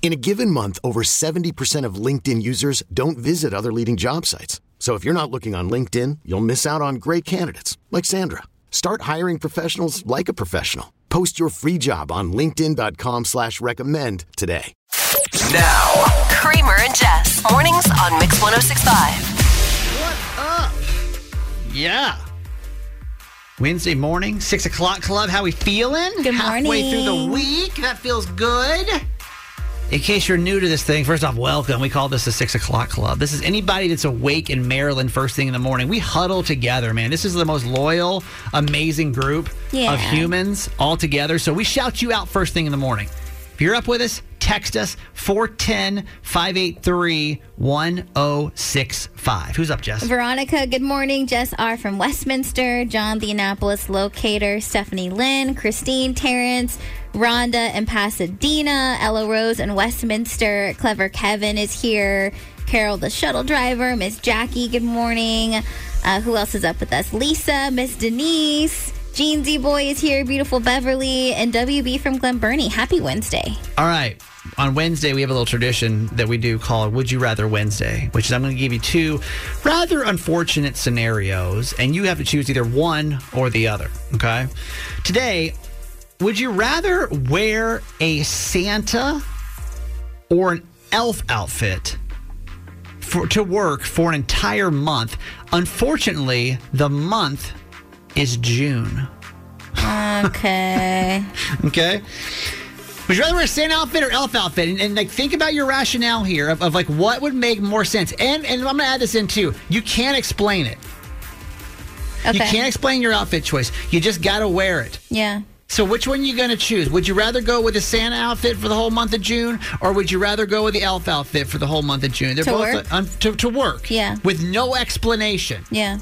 In a given month, over 70% of LinkedIn users don't visit other leading job sites. So if you're not looking on LinkedIn, you'll miss out on great candidates like Sandra. Start hiring professionals like a professional. Post your free job on LinkedIn.com slash recommend today. Now, Kramer and Jess. Mornings on Mix 1065. What up? Yeah. Wednesday morning, six o'clock club. How we feeling? Good morning. Halfway through the week. That feels good. In case you're new to this thing, first off, welcome. We call this the six o'clock club. This is anybody that's awake in Maryland first thing in the morning. We huddle together, man. This is the most loyal, amazing group Yeah. of humans all together. So we shout you out first thing in the morning. If you're up with us, text us 410 583 1065. Who's up, Jess? Veronica, good morning. Jess R. from Westminster, John, the Annapolis locator, Stephanie Lynn, Christine, Terrence, Rhonda in Pasadena, Ella Rose in Westminster, Clever Kevin is here, Carol, the shuttle driver, Miss Jackie, good morning. Uh, who else is up with us? Lisa, Miss Denise, Jean Z Boy is here, beautiful Beverly, and WB from Glen Burnie. Happy Wednesday. All right. On Wednesday, we have a little tradition that we do called Would You Rather Wednesday, which is I'm going to give you two rather unfortunate scenarios, and you have to choose either one or the other. Okay. Today, would you rather wear a Santa or an elf outfit for, to work for an entire month? Unfortunately, the month is June. Okay. Okay. Would you rather wear a Santa outfit or elf outfit? And, and like think about your rationale here of, of like what would make more sense. And and I'm gonna add this in too. You can't explain it. Okay. You can't explain your outfit choice. You just gotta wear it. Yeah. So which one are you gonna choose? Would you rather go with the Santa outfit for the whole month of June, or would you rather go with the elf outfit for the whole month of June? They're To both work? uh, un- to, to work. Yeah. With no explanation. Yeah.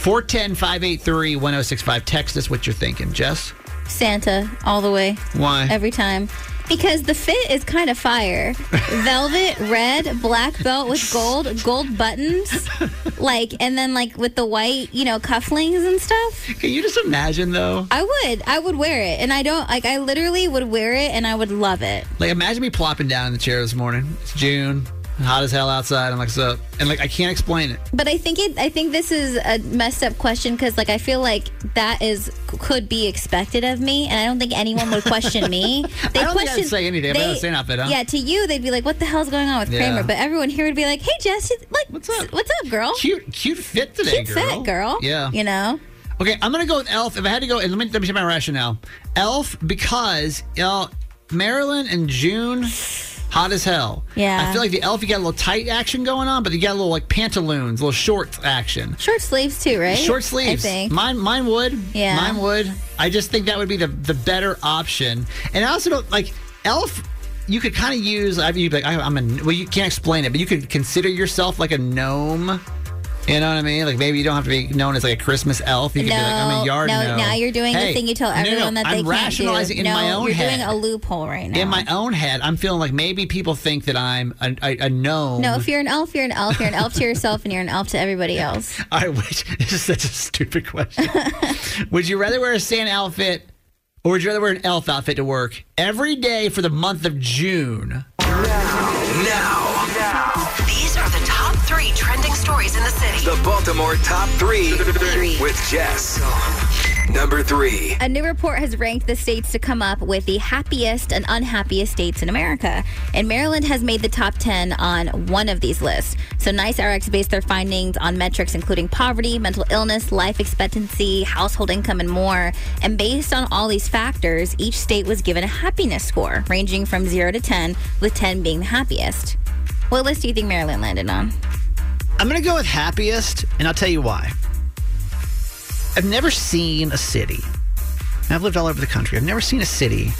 410 583 1065. Text us what you're thinking. Jess? Santa all the way. Why? every time because the fit is kind of fire. Velvet, red, black belt with gold, gold buttons, like, and then like with the white, you know, cufflings and stuff. Can you just imagine though? I would, I would wear it, and I don't like. I literally would wear it, and I would love it. Like, imagine me plopping down in the chair this morning. It's June, hot as hell outside. I'm like, what's up? And like, I can't explain it. But I think it. I think this is a messed up question because, like, I feel like that is could be expected of me, and I don't think anyone would question me. They I don't question- say anything about the same outfit, huh? Yeah, to you they'd be like, "What the hell's going on with Yeah. Kramer?" But everyone here would be like, "Hey, Jess, like, What's up? What's up, girl? Cute, cute fit today, Cute girl. fit, girl. Yeah. you know." Okay, I'm gonna go with Elf. If I had to go, and let me let me share my rationale. Elf because you know Maryland and June, hot as hell. Yeah. I feel like the Elf you got a little tight action going on, but you got a little like pantaloons, a little short action. Short sleeves too, right? Short sleeves. I think. Mine, mine would. Yeah. Mine would. I just think that would be the the better option. And I also don't like Elf. You could kind of use. I mean, you'd be like, I, I'm a. Well, you can't explain it, but you could consider yourself like a gnome. You know what I mean? Like maybe you don't have to be known as like a Christmas elf. You could be like, I'm a No, yard no, gnome. now you're doing Hey, the thing you tell no, no, no, everyone that they I'm can't rationalizing do. in no, my own you're head. doing a loophole right now. in my own head, I'm feeling like maybe people think that I'm a, a, a gnome. no, if you're an elf, you're an elf. You're an elf to yourself, and you're an elf to everybody else. I wish this is such a stupid question. would you rather wear a Santa outfit or would you rather wear an elf outfit to work every day for the month of June? Now, these are the top three trending stories in the city. The Baltimore Top 3 Three. with Jess. Number three. A new report has ranked the states to come up with the happiest and unhappiest states in America. And Maryland has made the top 10 on one of these lists. So NiceRx based their findings on metrics including poverty, mental illness, life expectancy, household income, and more. And based on all these factors, each state was given a happiness score ranging from 0 to 10, with 10 being the happiest. What list do you think Maryland landed on? I'm going to go with happiest, and I'll tell you why. I've never seen a city, I've lived all over the country, I've never seen a city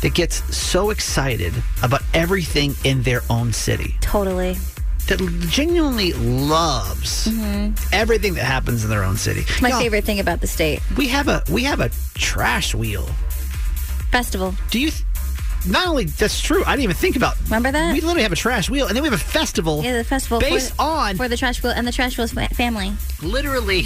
that gets so excited about everything in their own city. Totally. That genuinely loves mm-hmm. everything that happens in their own city. My Y'all, favorite thing about the state. We have a we have a trash wheel. Festival. Do you? Th- not only that's true. I didn't even think about. Remember that? We literally have a trash wheel, and then we have a festival. Yeah, the festival based for, on for the trash wheel and the trash wheel's family. literally.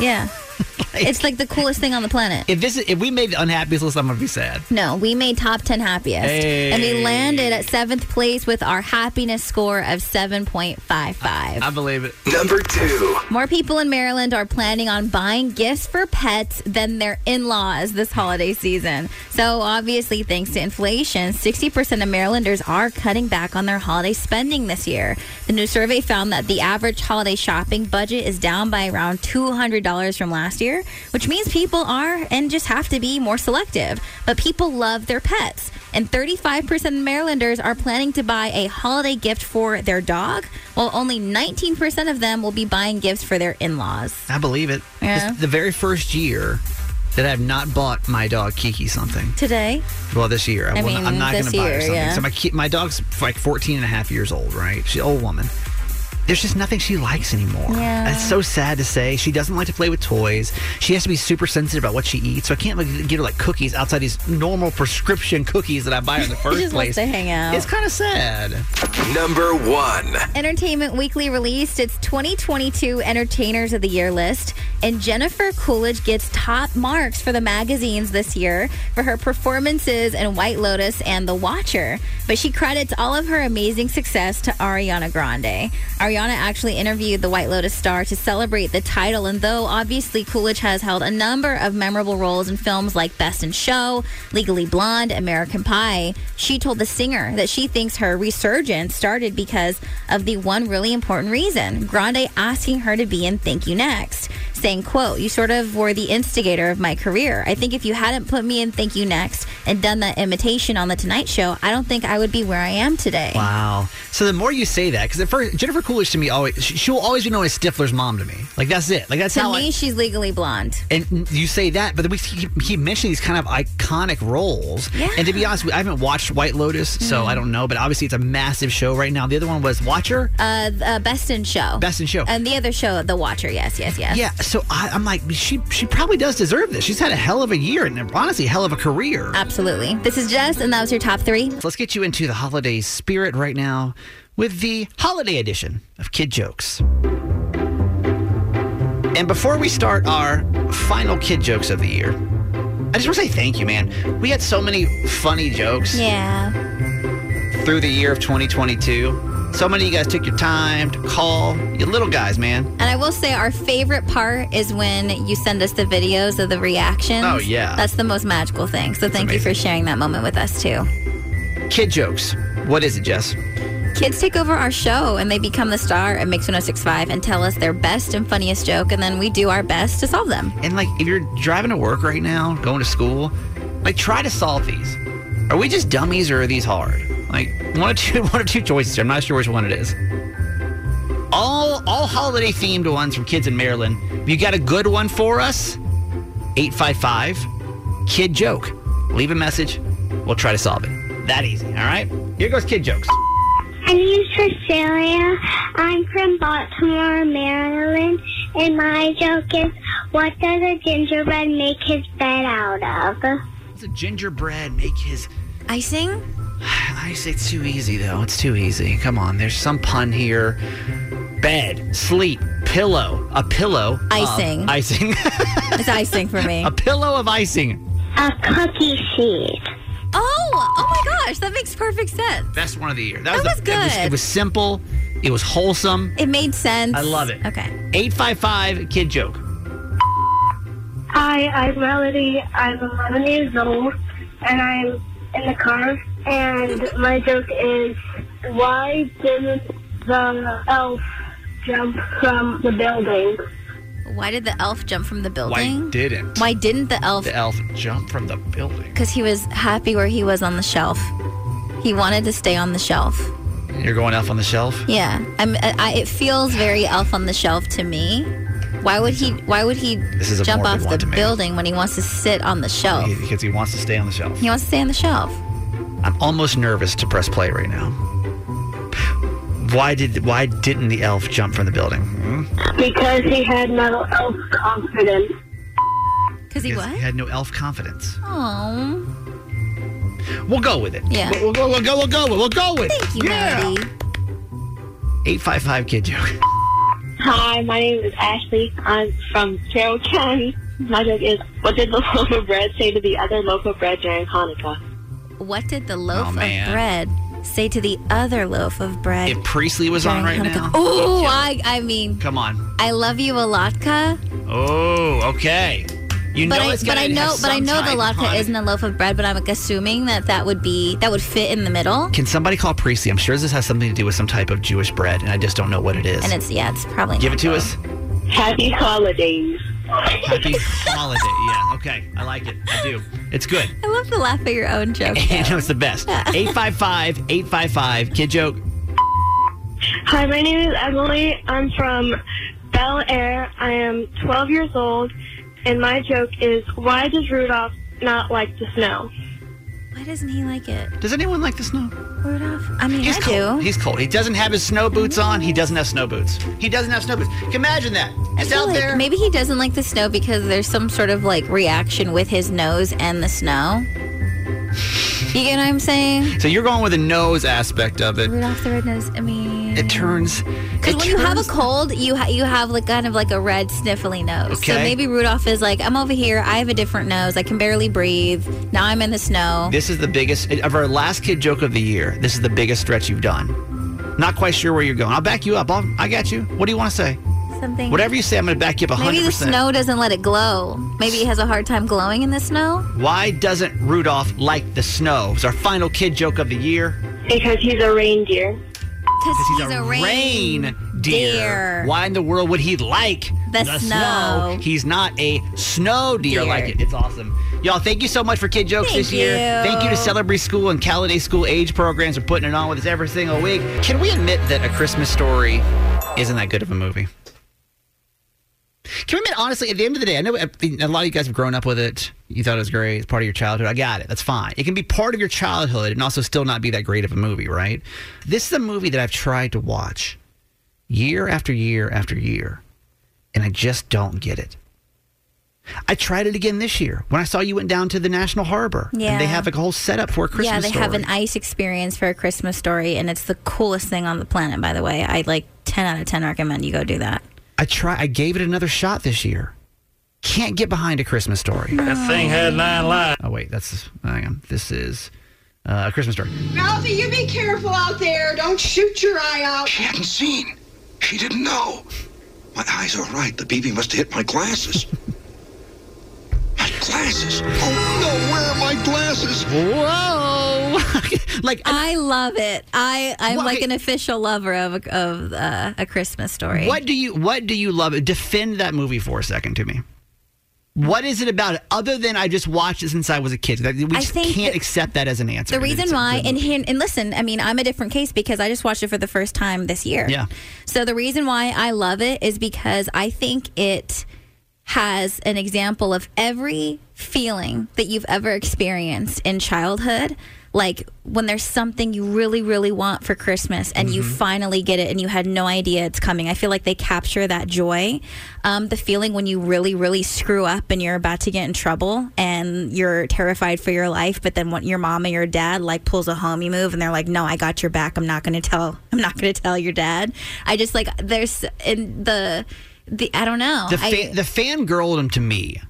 Yeah, it's like the coolest thing on the planet. If this is, if we made the unhappiest list, I'm gonna be sad. No, we made top ten happiest, and we landed at seventh place with our happiness score of seven point five five. I believe it. Number two. More people in Maryland are planning on buying gifts for pets than their in laws this holiday season. So, obviously, thanks to inflation, 60% of Marylanders are cutting back on their holiday spending this year. The new survey found that the average holiday shopping budget is down by around $200 from last year, which means people are and just have to be more selective. But people love their pets. And 35% of Marylanders are planning to buy a holiday gift for their dog, while only 19% of them will be buying gifts for their in laws. I believe it. Yeah. It's the very first year that I have not bought my dog Kiki something. Today, Well, this year. I will mean, not, I'm not going to buy her something. yeah. So my my dog's like 14 and a half years old, right? She's an old woman. There's just nothing she likes anymore. Yeah. And It's so sad to say. She doesn't like to play with toys. She has to be super sensitive about what she eats. So I can't like, give her like cookies outside these normal prescription cookies that I buy in the first just place. wants to hang out. It's kind of sad. Number one. Entertainment Weekly released its 2022 Entertainers of the Year list, and Jennifer Coolidge gets top marks for the magazines this year for her performances in White Lotus and The Watcher. But she credits all of her amazing success to Ariana Grande. Ariana actually interviewed the White Lotus star to celebrate the title, and though obviously Coolidge has held a number of memorable roles in films like Best in Show, Legally Blonde, American Pie, she told the singer that she thinks her resurgence started because of the one really important reason Grande asking her to be in Thank You Next, saying, quote, You sort of were the instigator of my career. I think if you hadn't put me in Thank You Next and done that imitation on The Tonight Show, I don't think I would be where I am today. Wow. So the more you say that, because at first Jennifer Coolidge to me always she, she'll always be known as Stifler's mom to me. Like that's it. Like that's To how me, I, she's legally blonde. And you say that, but then we keep, keep mentioning these kind of iconic roles. Yeah. And to be honest, I haven't watched White Lotus, so I don't know. But obviously, it's a massive show right now. The other one was Watcher, Uh, uh, Best in Show. Best in Show. And the other show, The Watcher. Yes, yes, yes. yeah, so I, I'm like, she she probably does deserve this. She's had a hell of a year and honestly, hell of a career. Absolutely. This is Jess, and that was your top three. So let's get you into the holiday spirit right now with the holiday edition of Kid Jokes. And before we start our final kid jokes of the year, I just want to say thank you, man. We had so many funny jokes Yeah. through the year of 2022. So many of you guys took your time to call. You little guys, man. And I will say our favorite part is when you send us the videos of the reactions. Oh, yeah. That's the most magical thing. So thank you for sharing that moment with us too. Kid jokes. What is it, Jess? Kids take over our show and they become the star at Mix 1065 and tell us their best and funniest joke, and then we do our best to solve them. And like, if you're driving to work right now, going to school, like, try to solve these. Are we just dummies or are these hard? Like, one or two, one or two choices. here. I'm not sure which one it is. All, all holiday themed ones from kids in Maryland. If you got a good one for us, 855 kid joke. Leave a message. We'll try to solve it. That easy. All right. Here goes kid jokes. My name's Cecilia. I'm from Baltimore, Maryland, and my joke is, what does a gingerbread make his bed out of? What Does a gingerbread make his Icing? I say it's too easy though. It's too easy. Come on, there's some pun here. Bed, sleep, pillow, a pillow, of Icing. icing, It's icing for me. a pillow of icing. A cookie seed. Oh, oh my gosh, that makes perfect sense. Best one of the year. That was the- It was, good. it was simple. It was wholesome. It made sense. I love it. Okay. Eight five five kid joke. Hi, I'm Melody. I'm 11 years old, and I'm in the car. And my joke is, why didn't the elf jump from the building? Why did the elf jump from the building? Why building? didn't Why didn't the elf? the elf jump from the building? Because he was happy where he was on the shelf. He wanted to stay on the shelf. You're going elf on the shelf? Yeah, I'm, I, it feels very elf on the shelf to me. Why would he? Why would he This is a jump morbid off one the to me. building when he wants to sit on the shelf? Because he wants to stay on the shelf. He wants to stay on the shelf. I'm almost nervous to press play right now. Why did why didn't the elf jump from the building? Hmm? Because he had no elf confidence. Cause he Because what? He had no elf confidence. Oh, We'll go with it. Yeah. We'll, we'll go. We'll go. We'll go. With we'll go with. It. Thank you, yeah. Melody. Eight five five kid joke. Hi, my name is Ashley. I'm from Carroll County. My joke is, what did the loaf of bread say to the other loaf of bread during Hanukkah? What did the loaf Oh, of bread say to the other loaf of bread? If Priestley was on right during now. Oh, I, I mean, Come on. I love you, a Alatka. Oh, okay. You But know I, it's but gonna I know, but I know the type of latke isn't a loaf of bread. But I'm like, assuming that that would be that would fit in the middle, Can somebody call Priestley? I'm sure this has something to do with some type of Jewish bread, and I just don't know what it is. and it's yeah, it's probably Give it not to us. Happy holidays. Happy holiday. Yeah. Okay. I like it. I do. It's good. I love the laugh at your own joke. you though. it's the best. 855 855 kid joke. Hi, my name is Emily. I'm from Bel Air. I am 12 years old, and my joke is, why does Rudolph not like the snow? Why doesn't he like it, Does anyone like the snow? Rudolph? I mean, He's I cold. do. He's cold. He doesn't have his snow boots on. He doesn't have snow boots. He doesn't have snow boots. Can you imagine that? I It's feel out like there. Maybe he doesn't like the snow because there's some sort of like reaction with his nose and the snow. You get what I'm saying? So you're going with the nose aspect of it. Rudolph the Red-Nosed. I mean, It turns. Because it when you have a cold, you ha- you have like kind of like a red sniffly nose. Okay. So maybe Rudolph is like, I'm over here. I have a different nose. I can barely breathe. Now I'm in the snow. This is the biggest of our last kid joke of the year. This is the biggest stretch you've done. Not quite sure where you're going. I'll back you up. I'll, I got you. What do you want to say? Something. Whatever you say, I'm going to back you up 100%. Maybe the snow doesn't let it glow. Maybe he has a hard time glowing in the snow. Why doesn't Rudolph like the snow? It's our final kid joke of the year. Because he's a reindeer. Because He's, a, rain deer. deer. Why in the world would he like The snow. He's not a snow deer, Deer. like it. It's awesome. Y'all, thank you so much for Kid Jokes Thank this year. you. Thank you to Celebree School and Calladay School age programs for putting it on with us every single week. Can we admit that A Christmas Story isn't that good of a movie? Can we admit, honestly, at the end of the day, I know a lot of you guys have grown up with it. You thought it was great. It's part of your childhood. I got it. That's fine. It can be part of your childhood and also still not be that great of a movie, right? This is a movie that I've tried to watch year after year after year, and I just don't get it. I tried it again this year when I saw you went down to the National Harbor. And they have like a whole setup for a Christmas yeah, they story. have an ice experience for a Christmas story, and it's the coolest thing on the planet. By the way, I like ten out of ten recommend you go do that. I try. I gave it another shot this year. Can't get behind a Christmas story. That thing had nine lives. Oh wait, that's hang on. This is uh, a Christmas story. Ralphie, you be careful out there. Don't shoot your eye out. She hadn't seen. She didn't know. My eyes are right. The BB must have hit my glasses. my glasses. Oh no, where are my glasses? Whoa! like I love it. I I'm What- like an official lover of a, of uh, a Christmas story. what do you what do you love? Defend that movie for a second to me. What is it about it other than I just watched it since I was a kid? That- We I just think can't that- accept that as an answer. The reason why, and, movie. and listen, I mean, I'm a different case because I just watched it for the first time this year. Yeah. So the reason why I love it is because I think it has an example of every feeling that you've ever experienced in childhood. Like when there's something you really, really want for Christmas and you finally get it and you had no idea it's coming. I feel like they capture that joy. Um, the feeling when you really, really screw up and you're about to get in trouble and you're terrified for your life, but then when your mom or your dad like pulls a homie move and they're like, no, I got your back. I'm not going to tell, I'm not going to tell your dad. I just like, there's in the, the, I don't know. the I- fa- the fangirldom to me,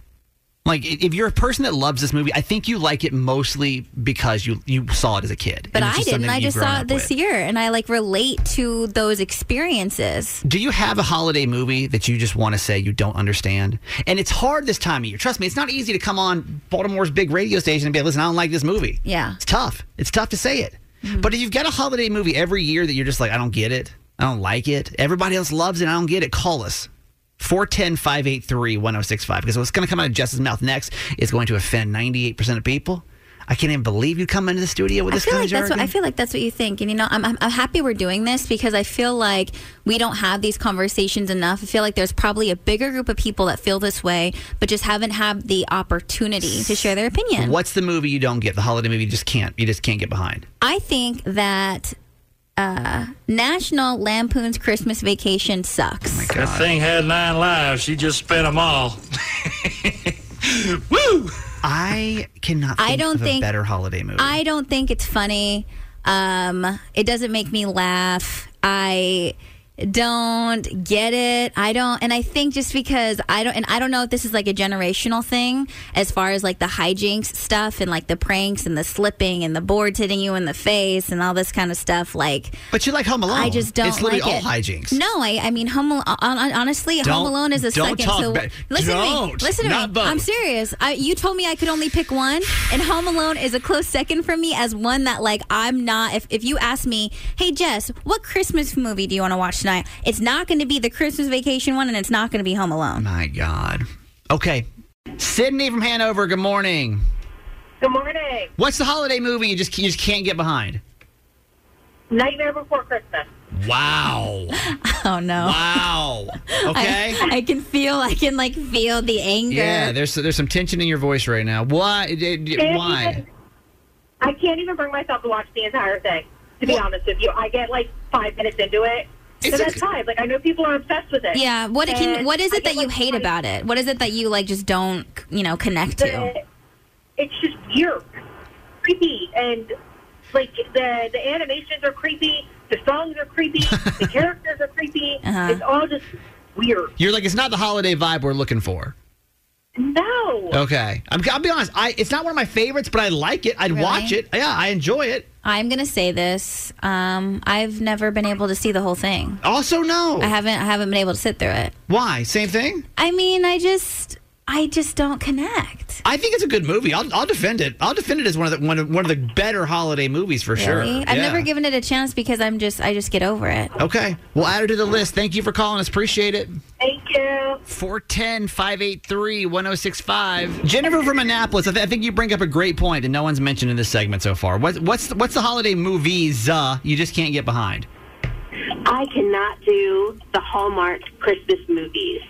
Like, if you're a person that loves this movie, I think you like it mostly because you you saw it as a kid. But I didn't. I just saw it this with. year, and I like relate to those experiences. Do you have a holiday movie that you just want to say you don't understand? And it's hard this time of year. Trust me, it's not easy to come on Baltimore's big radio station and be like, listen, I don't like this movie. Yeah. It's tough. It's tough to say it. Mm-hmm. But if you've got a holiday movie every year that you're just like, I don't get it, I don't like it, everybody else loves it, I don't get it, call us. 410 583 1065. Because what's going to come out of Jess's mouth next is going to offend 98% of people. I can't even believe you come into the studio with I this feel kind like of that's what. I feel like that's what you think, and you know, I'm, I'm I'm happy we're doing this because I feel like we don't have these conversations enough. I feel like there's probably a bigger group of people that feel this way, but just haven't had the opportunity to share their opinion. What's the movie you don't get? The holiday movie you just can't. You just can't get behind. I think that uh, National Lampoon's Christmas Vacation sucks. That thing had nine lives. She just spent them all. Woo! I cannot. Think I don't of think a better holiday movie. I don't think it's funny. Um, it doesn't make me laugh. I don't get it. I don't, and I think just because I don't, and I don't know if this is like a generational thing as far as like the hijinks stuff and like the pranks and the slipping and the boards hitting you in the face and all this kind of stuff. Like, but you like Home Alone. I just don't It's literally like all it. hijinks. No, I, I mean, Home Alone, honestly, Home Don't- Alone is a don't second. talk so ba- listen to me. Listen to me. both. I'm serious. I, you told me I could only pick one, and Home Alone is a close second for me as one that like I'm not. If if you ask me, hey Jess, what Christmas movie do you want to watch tonight? It's not going to be the Christmas Vacation one, and it's not going to be Home Alone. My God. Okay. Sydney from Hanover. Good morning. Good morning. What's the holiday movie you just you just can't get behind? Nightmare Before Christmas. Wow. Oh no. Wow. Okay. I, I can feel. I can like feel the anger. yeah. There's there's some tension in your voice right now. Why? d- d- Can't Why? even- I can't even bring myself to watch the entire thing. To be honest with you, I get like five minutes into it. So It's a- that's fine. Like I know people are obsessed with it. Yeah. What can? What is it get, that you like, hate 20 about it? What is it that you like just don't you know connect to? it's just weird, creepy, and like the the animations are creepy, the songs are creepy, the characters are creepy. Uh-huh. It's all just weird. You're like it's not the holiday vibe we're looking for. No. Okay. I'm, I'll be honest. I it's not one of my favorites, but I like it. I'd Really? watch it. Yeah, I enjoy it. I'm gonna say this. Um, I've never been able to see the whole thing. Also, no. I haven't. I haven't been able to sit through it. Why? Same thing. I mean, I just, I just don't connect. I think it's a good movie. I'll, I'll defend it. I'll defend it as one of the one of, one of the better holiday movies for sure. I've Yeah. never given it a chance because I'm just, I just get over it. Okay, we'll add it to the list. Thank you for calling us. Appreciate it. Thank you. 410 583 1065. Jennifer from Annapolis, I, th- I think you bring up a great point that no one's mentioned in this segment so far. What, what's, what's the holiday movies uh, you just can't get behind? I cannot do the Hallmark Christmas movies.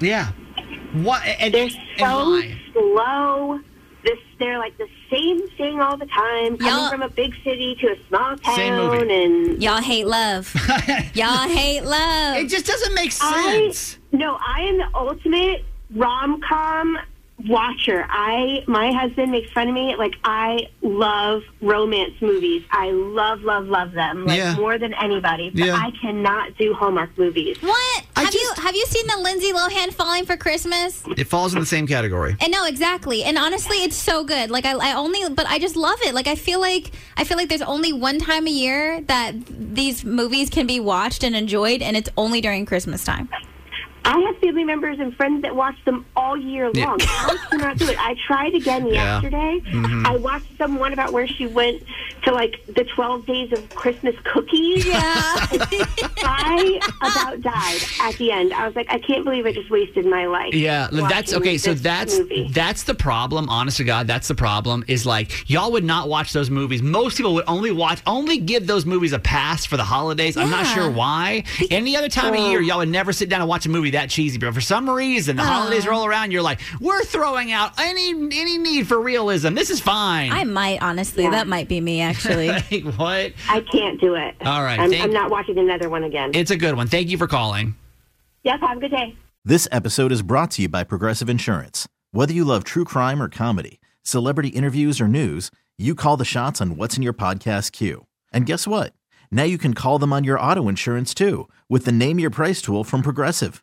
Yeah. What? And, They're and so why? slow. This they're like the same thing all the time. Coming Y'all- from a big city to a small Same town, movie. and Y'all hate love. Y'all hate love. It just doesn't make I sense. no, I am the ultimate rom com watcher. I my husband makes fun of me. Like I love romance movies. I love love love them like Yeah. more than anybody. But Yeah. I cannot do Hallmark movies. what? I have just- you have you seen the Lindsay Lohan Falling for Christmas? It falls in the same category. And no, exactly. And honestly, it's so good. Like I, I only, but I just love it. Like I feel like I feel like there's only one time a year that these movies can be watched and enjoyed, and it's only during Christmas time. I have family members and friends that watch them all year Yeah. long. I cannot do it. I tried again Yeah. yesterday. Mhm. I watched someone about where she went to like the 12 days of Christmas cookies. Yeah. I about died at the end. I was like, I can't believe I just wasted my life. Yeah, that's okay. So that's movie. that's the problem. Honest to God, that's the problem. Is like y'all would not watch those movies. Most people would only watch, only give those movies a pass for the holidays. I'm not sure why. Any other time of year, y'all would never sit down and watch a movie that cheesy. But for some reason, the holidays uh-huh. roll around, you're like, we're throwing out any any need for realism. This is fine. I might honestly. Yeah. That might be me actually. like what? I can't do it. All right, I'm, thank- I'm not watching another one again. It's a good one. Thank you for calling. yes, have a good day. This episode is brought to you by Progressive Insurance. Whether you love true crime or comedy, celebrity interviews or news, you call the shots on what's in your podcast queue. And guess what? Now you can call them on your auto insurance too with the Name Your Price tool from Progressive.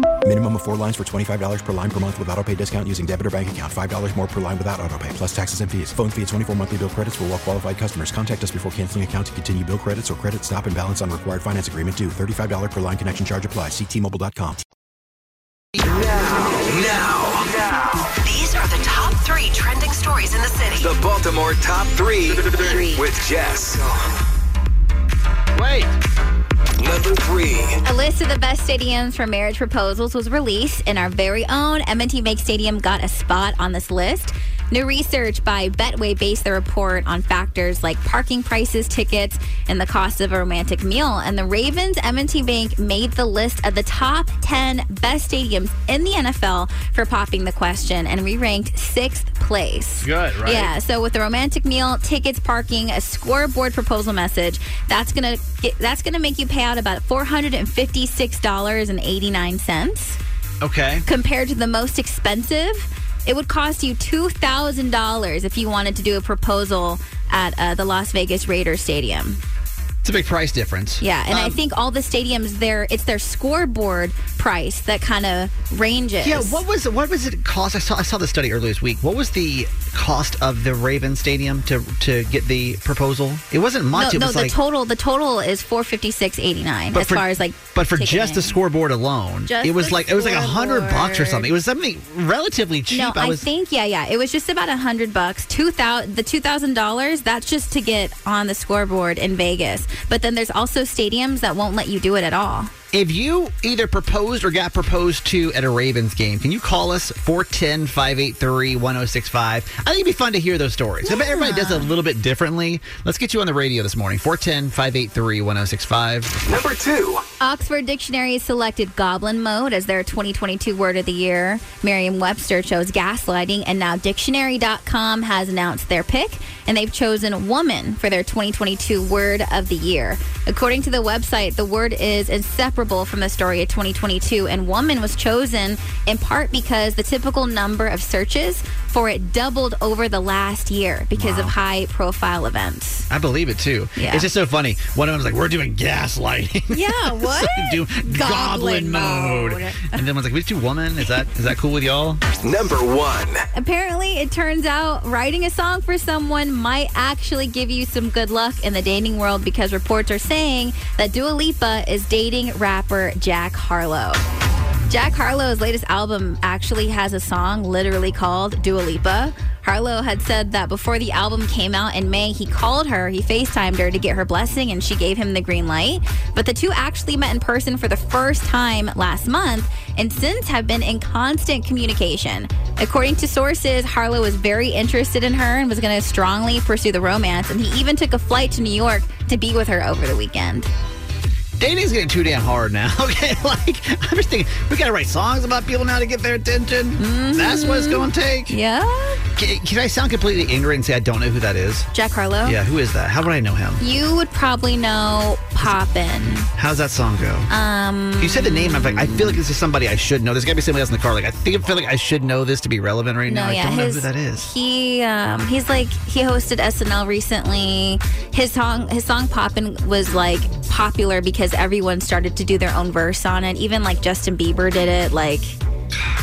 Minimum of four lines for $25 per line per month with auto pay discount using debit or bank account. $5 more per line without auto pay, plus taxes and fees. Phone fee at 24 monthly bill credits for all well qualified customers. Contact us before canceling account to continue bill credits or credit stop and balance on required finance agreement due. $35 per line connection charge applies. Ctmobile.com. Now, now, these are the top three trending stories in the city. The Baltimore Top 3 with Jess. Wait. Number 3. A list of the best stadiums for marriage proposals was released, and our very own M&T Bank Stadium got a spot on this list. New research by Betway based the report on factors like parking prices, tickets, and the cost of a romantic meal. And the Ravens M&T Bank made the list of the top 10 best stadiums in the NFL for popping the question, and we ranked sixth place. Good, right? Yeah. So with the romantic meal, tickets, parking, a scoreboard proposal message, that's gonna get, that's gonna make you pay out about four hundred and fifty six dollars and eighty nine cents. Okay. Compared to the most expensive, it would cost you two thousand dollars if you wanted to do a proposal at uh, the Las Vegas Raiders Stadium. It's a big price difference. Yeah, and I Um, think all the stadiums there, it's their scoreboard price that kind of ranges. Yeah, what was what was it cost? I saw I saw the study earlier this week. What was the cost of the Raven Stadium to to get the proposal? It wasn't much. No, it no, was the like total the total is four fifty six eighty nine But as for- far as like. but for just the scoreboard alone, Just it was like it was like a hundred bucks or something. It was something relatively cheap. No, I, was think yeah, yeah. It was just about a hundred bucks. Two thousand, the two thousand dollars. That's just to get on the scoreboard in Vegas. But then there's also stadiums that won't let you do it at all. If you either proposed or got proposed to at a Ravens game, can you call us 410 583 1065? I think it'd be fun to hear those stories. I bet everybody does it a little bit differently. Let's get you on the radio this morning 410 583 1065. Number 2. Oxford Dictionary has selected goblin mode as their 2022 word of the year. Merriam-Webster chose gaslighting, and now Dictionary.com has announced their pick, and they've chosen woman for their 2022 word of the year. According to the website, the word is inseparable from the story of 2022, and woman was chosen in part because the typical number of searches for it doubled over the last year because of high-profile events. I believe it too. Yeah. It's just so funny. One of them's like, we're doing gaslighting. Yeah, what? like, do goblin, Goblin mode. mode. And then one's like, we do woman. Is that is that cool with y'all? Number 1. Apparently, it turns out writing a song for someone might actually give you some good luck in the dating world because reports are saying that Dua Lipa is dating rapper Jack Harlow. Jack Harlow's latest album actually has a song literally called Dua Lipa. Harlow had said that before the album came out in May, he called her, he FaceTimed her to get her blessing, and she gave him the green light. But the two actually met in person for the first time last month and since have been in constant communication. According to sources, Harlow was very interested in her and was going to strongly pursue the romance, and he even took a flight to New York to be with her over the weekend. Dating's getting too damn hard now. Okay, like I'm just thinking, we gotta write songs about people now to get their attention. That's what it's going to take. Mm-hmm. Yeah. Can, can I sound completely ignorant and say I don't know who that is? Jack Harlow? Yeah, who is that? How would I know him? You would probably know Poppin'. How's that song go? Um, you said the name. I'm like, I feel like this is somebody I should know. There's got to be somebody else in the car. Like, I think I feel like I should know this to be relevant right no, now. yeah, I don't know who that is. He um, he's like he hosted SNL recently. His song his song Poppin' was like popular because everyone started to do their own verse on it. Even like Justin Bieber did it. Like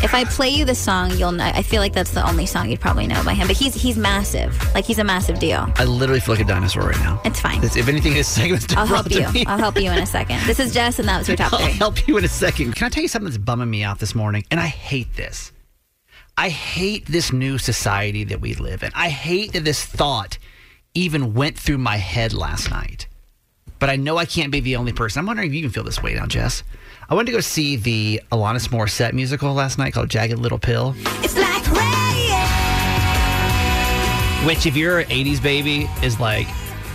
If I play you the song, you'll know. I feel like that's the only song you'd probably know by him. But he's he's massive. Like he's a massive deal. I literally feel like a dinosaur right now. It's fine. It's- if anything, this segment's I'll help you. I'll help you in a second. This is Jess, and that was your top I'll three. help you in a second. Can I tell you something that's bumming me out this morning? And I hate this. I hate this new society that we live in. I hate that this thought even went through my head last night. But I know I can't be the only person. I'm wondering if you can feel this way now, Jess. I went to go see the Alanis Morissette musical last night called Jagged Little Pill. It's like which if you're an 80s baby is like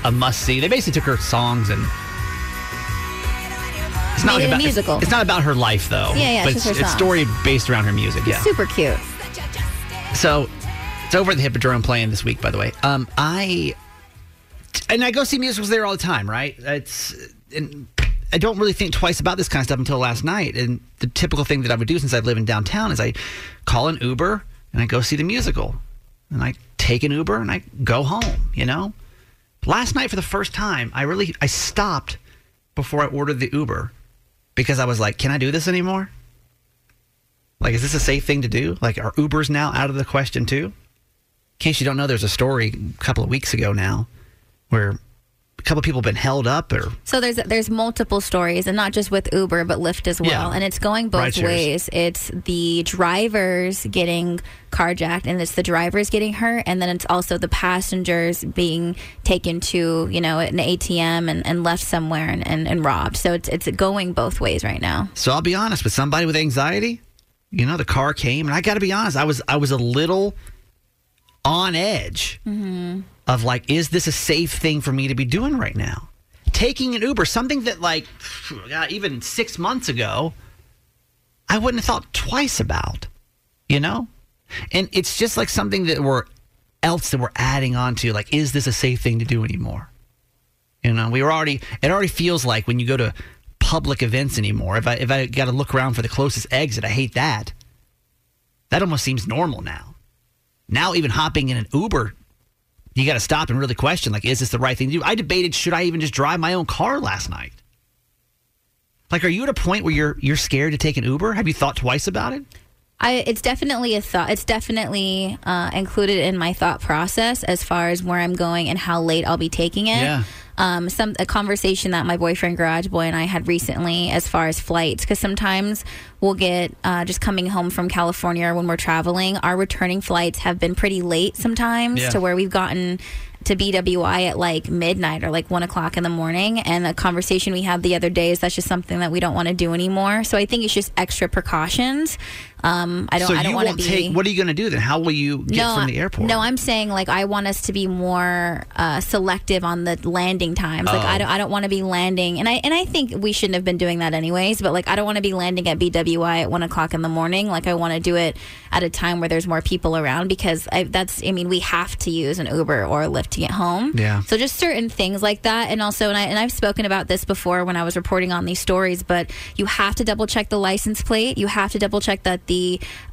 a must see they basically took her songs and it's Made it a about musical. It's, not about her life though Yeah, yeah, but it's it's, her it's story based around her music yeah Super cute. so it's over at the hippodrome playing this week by the way um i and i go see musicals there all the time right? It's and i don't really think twice about this kind of stuff until last night. And the typical thing that i would do since i live in downtown is i call an uber and i go see the musical. And i take an uber and i go home you know? Last night for the first time i really i stopped before i ordered the uber because i was like can i do this anymore? Like, is this a safe thing to do? Like, are Ubers now out of the question too? In case you don't know, there's a story a couple of weeks ago now where a couple of people have been held up or So there's there's multiple stories, and not just with Uber, but Lyft as well. Yeah. And it's going both ways. It's the drivers getting carjacked, and it's the drivers getting hurt, and then it's also the passengers being taken to you know an ATM and, and left somewhere and, and, and robbed. So it's it's going both ways right now. So I'll be honest with somebody with anxiety. You know, the car came, and I got to be honest. I was I was a little on edge Mm-hmm. of like, is this a safe thing for me to be doing right now? Taking an Uber, something that like, even six months ago, I wouldn't have thought twice about. You know, and it's just like something that we're else that we're adding on to. Like, is this a safe thing to do anymore? You know, we were already. It already feels like when you go to public events anymore. If I if I got to look around for the closest exit, I hate that. That almost seems normal now. Now, even hopping in an Uber, you got to stop and really question: like, is this the right thing to do? I debated should I even just drive my own car last night. Like, are you at a point where you're you're scared to take an Uber? Have you thought twice about it? I, it's definitely a thought. It's definitely uh, included in my thought process as far as where I'm going and how late I'll be taking it. Yeah. Um, some a conversation that my boyfriend Garage Boy and I had recently as far as flights because sometimes we'll get uh, just coming home from California or when we're traveling, our returning flights have been pretty late sometimes Yeah. to where we've gotten to BWI at like midnight or like one o'clock in the morning. And a conversation we had the other day is that's just something that we don't want to do anymore. So I think it's just extra precautions. Um, I don't. so I don't you want to won't be. take. What are you going to do then? How will you get from the airport? No, I'm saying like I want us to be more uh, selective on the landing times. Like Oh. I don't, I don't want to be landing, and I and I think we shouldn't have been doing that anyways. But like I don't want to be landing at BWI at one o'clock in the morning. Like I want to do it at a time where there's more people around because I, that's. I mean, we have to use an Uber or a Lyft to get home. Yeah. So just certain things like that, and also, and, I, and I've spoken about this before when I was reporting on these stories. But you have to double check the license plate. You have to double check that the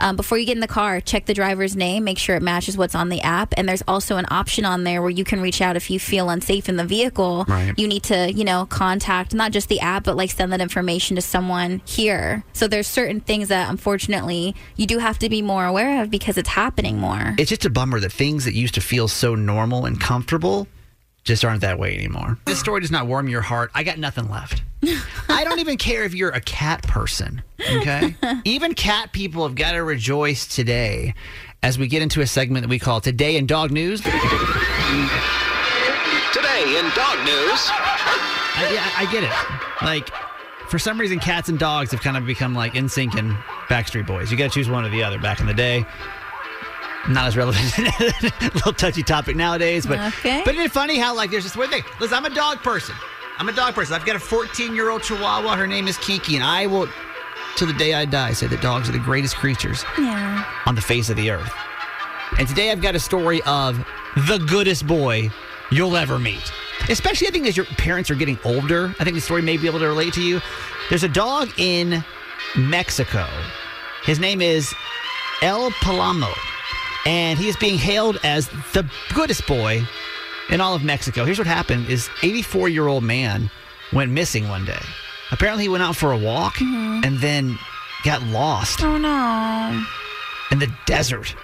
um, before you get in the car, check the driver's name, make sure it matches what's on the app. And there's also an option on there where you can reach out if you feel unsafe in the vehicle. Right. You need to, you know, contact not just the app, but like send that information to someone here. So there's certain things that unfortunately you do have to be more aware of because it's happening more. It's just a bummer that things that used to feel so normal and comfortable just aren't that way anymore. This story does not warm your heart. I got nothing left. I don't even care if you're a cat person, okay? even cat people have got to rejoice today as we get into a segment that we call Today in Dog News. Today in dog news. I, yeah, I get it. Like, for some reason, cats and dogs have kind of become like NSYNC and Backstreet Boys. You got to choose one or the other. Back in the day, not as relevant. a little touchy topic nowadays, but Okay. but isn't it funny how like there's this weird thing? Listen, I'm a dog person. I'm a dog person. I've got a 14 year old Chihuahua. Her name is Kiki, and I will, till the day I die, say that dogs are the greatest creatures Yeah. on the face of the earth. And today I've got a story of the goodest boy you'll ever meet. Especially, I think, as your parents are getting older. I think the story may be able to relate to you. There's a dog in Mexico. His name is El Palamo. And he is being hailed as the goodest boy in all of Mexico. Here's what happened is 84-year-old man went missing one day. Apparently he went out for a walk and then got lost Oh no. in the desert.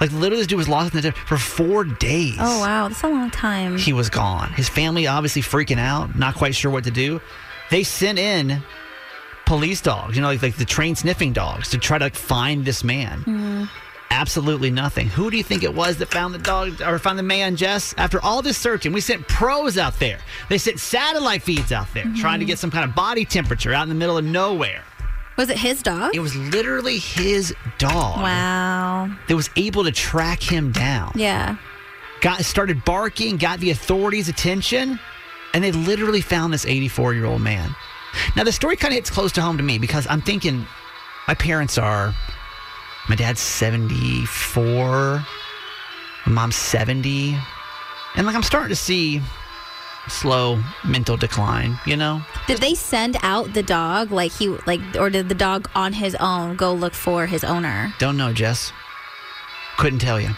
Like literally, this dude was lost in the desert for four days. Oh wow, that's a long time. He was gone. His family obviously freaking out, not quite sure what to do. They sent in police dogs, you know, like, like the trained sniffing dogs to try to like, find this man. Mhm. Absolutely nothing. Who do you think it was that found the dog or found the man, Jess? After all this searching, we sent pros out there. They sent satellite feeds out there mm-hmm. trying to get some kind of body temperature out in the middle of nowhere. Was it his dog? It was literally his dog Wow. that was able to track him down. Yeah. Got started barking, got the authorities' attention, and they literally found this 84 year old man. Now the story kind of hits close to home to me because I'm thinking my parents are my dad's 74, my mom's 70, and like I'm starting to see slow mental decline, you know? Did they send out the dog like he like or did the dog on his own go look for his owner? Don't know, Jess. Couldn't tell you.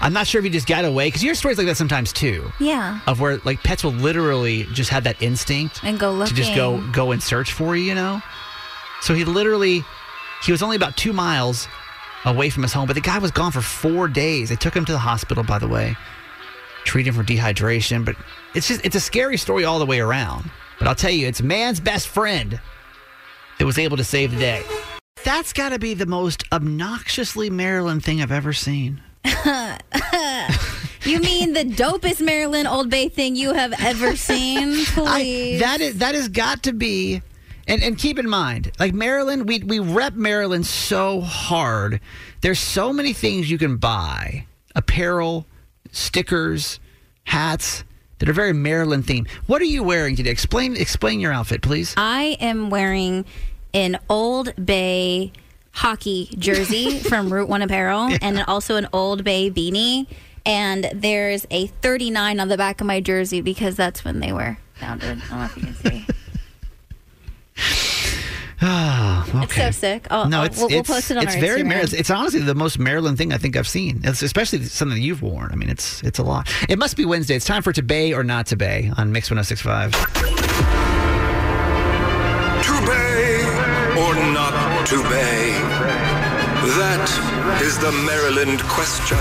I'm not sure if he just got away because you hear stories like that sometimes too. Yeah. Of where like pets will literally just have that instinct And go look to just go go and search for you, you know. So he literally he was only about two miles away from his home, but the guy was gone for four days. They took him to the hospital, by the way, treat him for dehydration. But it's just it's a scary story all the way around. But I'll tell you, it's man's best friend that was able to save the day. That's got to be the most obnoxiously Maryland thing I've ever seen. You mean the dopest Maryland Old Bay thing you have ever seen? Please. That is that has got to be and, and keep in mind, like Maryland, we we rep Maryland so hard. There's so many things you can buy. Apparel, stickers, hats that are very Maryland themed. What are you wearing today? Explain explain your outfit, please. I am wearing an Old Bay hockey jersey from Route One Apparel, and then also an Old Bay beanie. And there's a 39 on the back of my jersey because that's when they were founded. I don't know if you can see. Ah, okay. It's so sick. I'll, no, I'll- it's we'll, we'll it's, post it on it's our very Instagram. Maryland. It's honestly the most Maryland thing I think I've seen. It's especially something that you've worn. I mean, it's it's a lot. It must be Wednesday. It's time for to bay or not to bay on Mix 1065. To bay or not to bay? That is the Maryland question.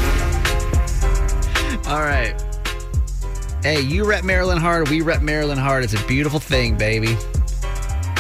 All right. Hey, you rep Maryland hard. We rep Maryland hard. It's a beautiful thing, baby.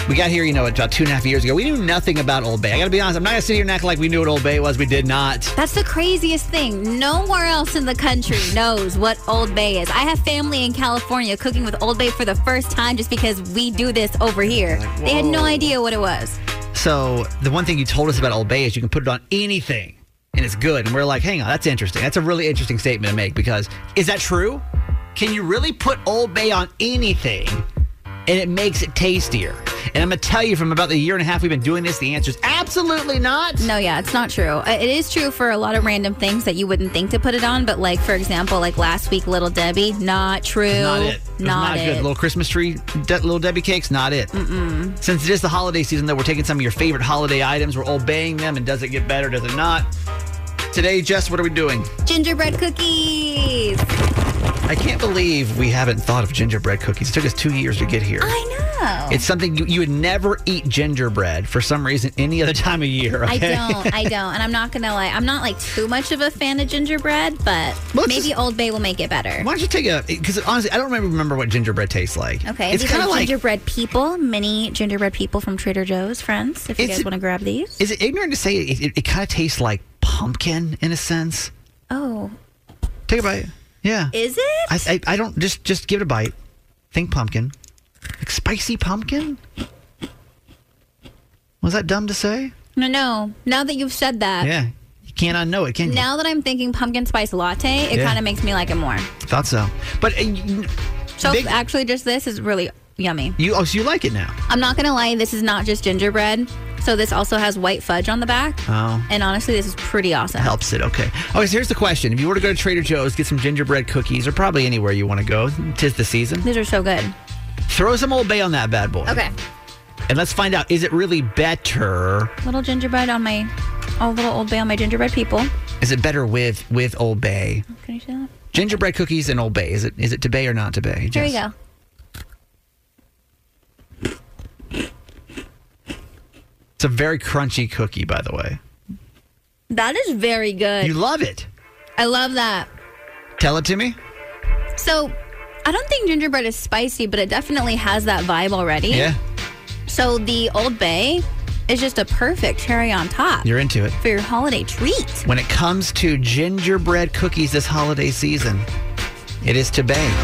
We got here, you know, about two and a half years ago. We knew nothing about Old Bay. I got to be honest. I'm not going to sit here and act like we knew what Old Bay was. We did not. That's the craziest thing. Nowhere else in the country knows what Old Bay is. I have family in California cooking with Old Bay for the first time just because we do this over here. they had no idea what it was. So the one thing you told us about Old Bay is you can put it on anything and it's good. And we're like, hang on, that's interesting. That's a really interesting statement to make because is that true? Can you really put Old Bay on anything and it makes it tastier? And I'm going to tell you from about the year and a half we've been doing this, the answer is absolutely not. No, yeah, it's not true. Uh, It is true for a lot of random things that you wouldn't think to put it on, but like for example, like last week, Little Debbie, not true. Not it. It Not, not it. good. Little Christmas tree, De- little Debbie cakes, not it. Mm-mm. Since it is the holiday season, though, we're taking some of your favorite holiday items, we're obeying them, and does it get better? Does it not? Today, Jess, what are we doing? Gingerbread cookies. I can't believe we haven't thought of gingerbread cookies. It took us two years to get here. I know. It's something you, you would never eat gingerbread for some reason any other time of year. I don't. I don't. And I'm not gonna lie. I'm not like too much of a fan of gingerbread, but maybe Old Bay will make it better. Why don't you take a? Because honestly, I don't remember remember what gingerbread tastes like. Okay, it's these kind are of like. gingerbread people, mini gingerbread people from Trader Joe's, friends. If you guys want to grab these. Is it ignorant to say it, it, it kind of tastes like pumpkin in a sense? Oh, Take a bite. Yeah. is it? I, I I don't just just give it a bite. Think pumpkin, like spicy pumpkin. Was that dumb to say? No, no. Now that you've said that, Yeah, you can't unknow it, can you? now that I'm thinking pumpkin spice latte, it Yeah. kind of makes me like it more. Thought so, but uh, So Big- actually, just this is really yummy. you oh so you like it now? I'm not gonna lie, this is not just gingerbread. So this also has white fudge on the back. Oh. And honestly, this is pretty awesome. Helps it, okay. Okay, so here's the question. If you were to go to Trader Joe's, get some gingerbread cookies, or probably anywhere you want to go, tis the season. These are so good. Throw some Old Bay on that bad boy. Okay. And let's find out, is it really better? Little gingerbread on my, oh, little Old Bay on my gingerbread people. Is it better with with Old Bay? Can you see that? Gingerbread cookies and Old Bay. Is it is it to bay or not to bay? Here we Jess? go. It's a very crunchy cookie, by the way. That is very good. You love it. I love that. Tell it to me. So, I don't think gingerbread is spicy, but it definitely has that vibe already. Yeah. So, the Old Bay is just a perfect cherry on top You're into it. for your holiday treat. When it comes to gingerbread cookies this holiday season, it is to bay.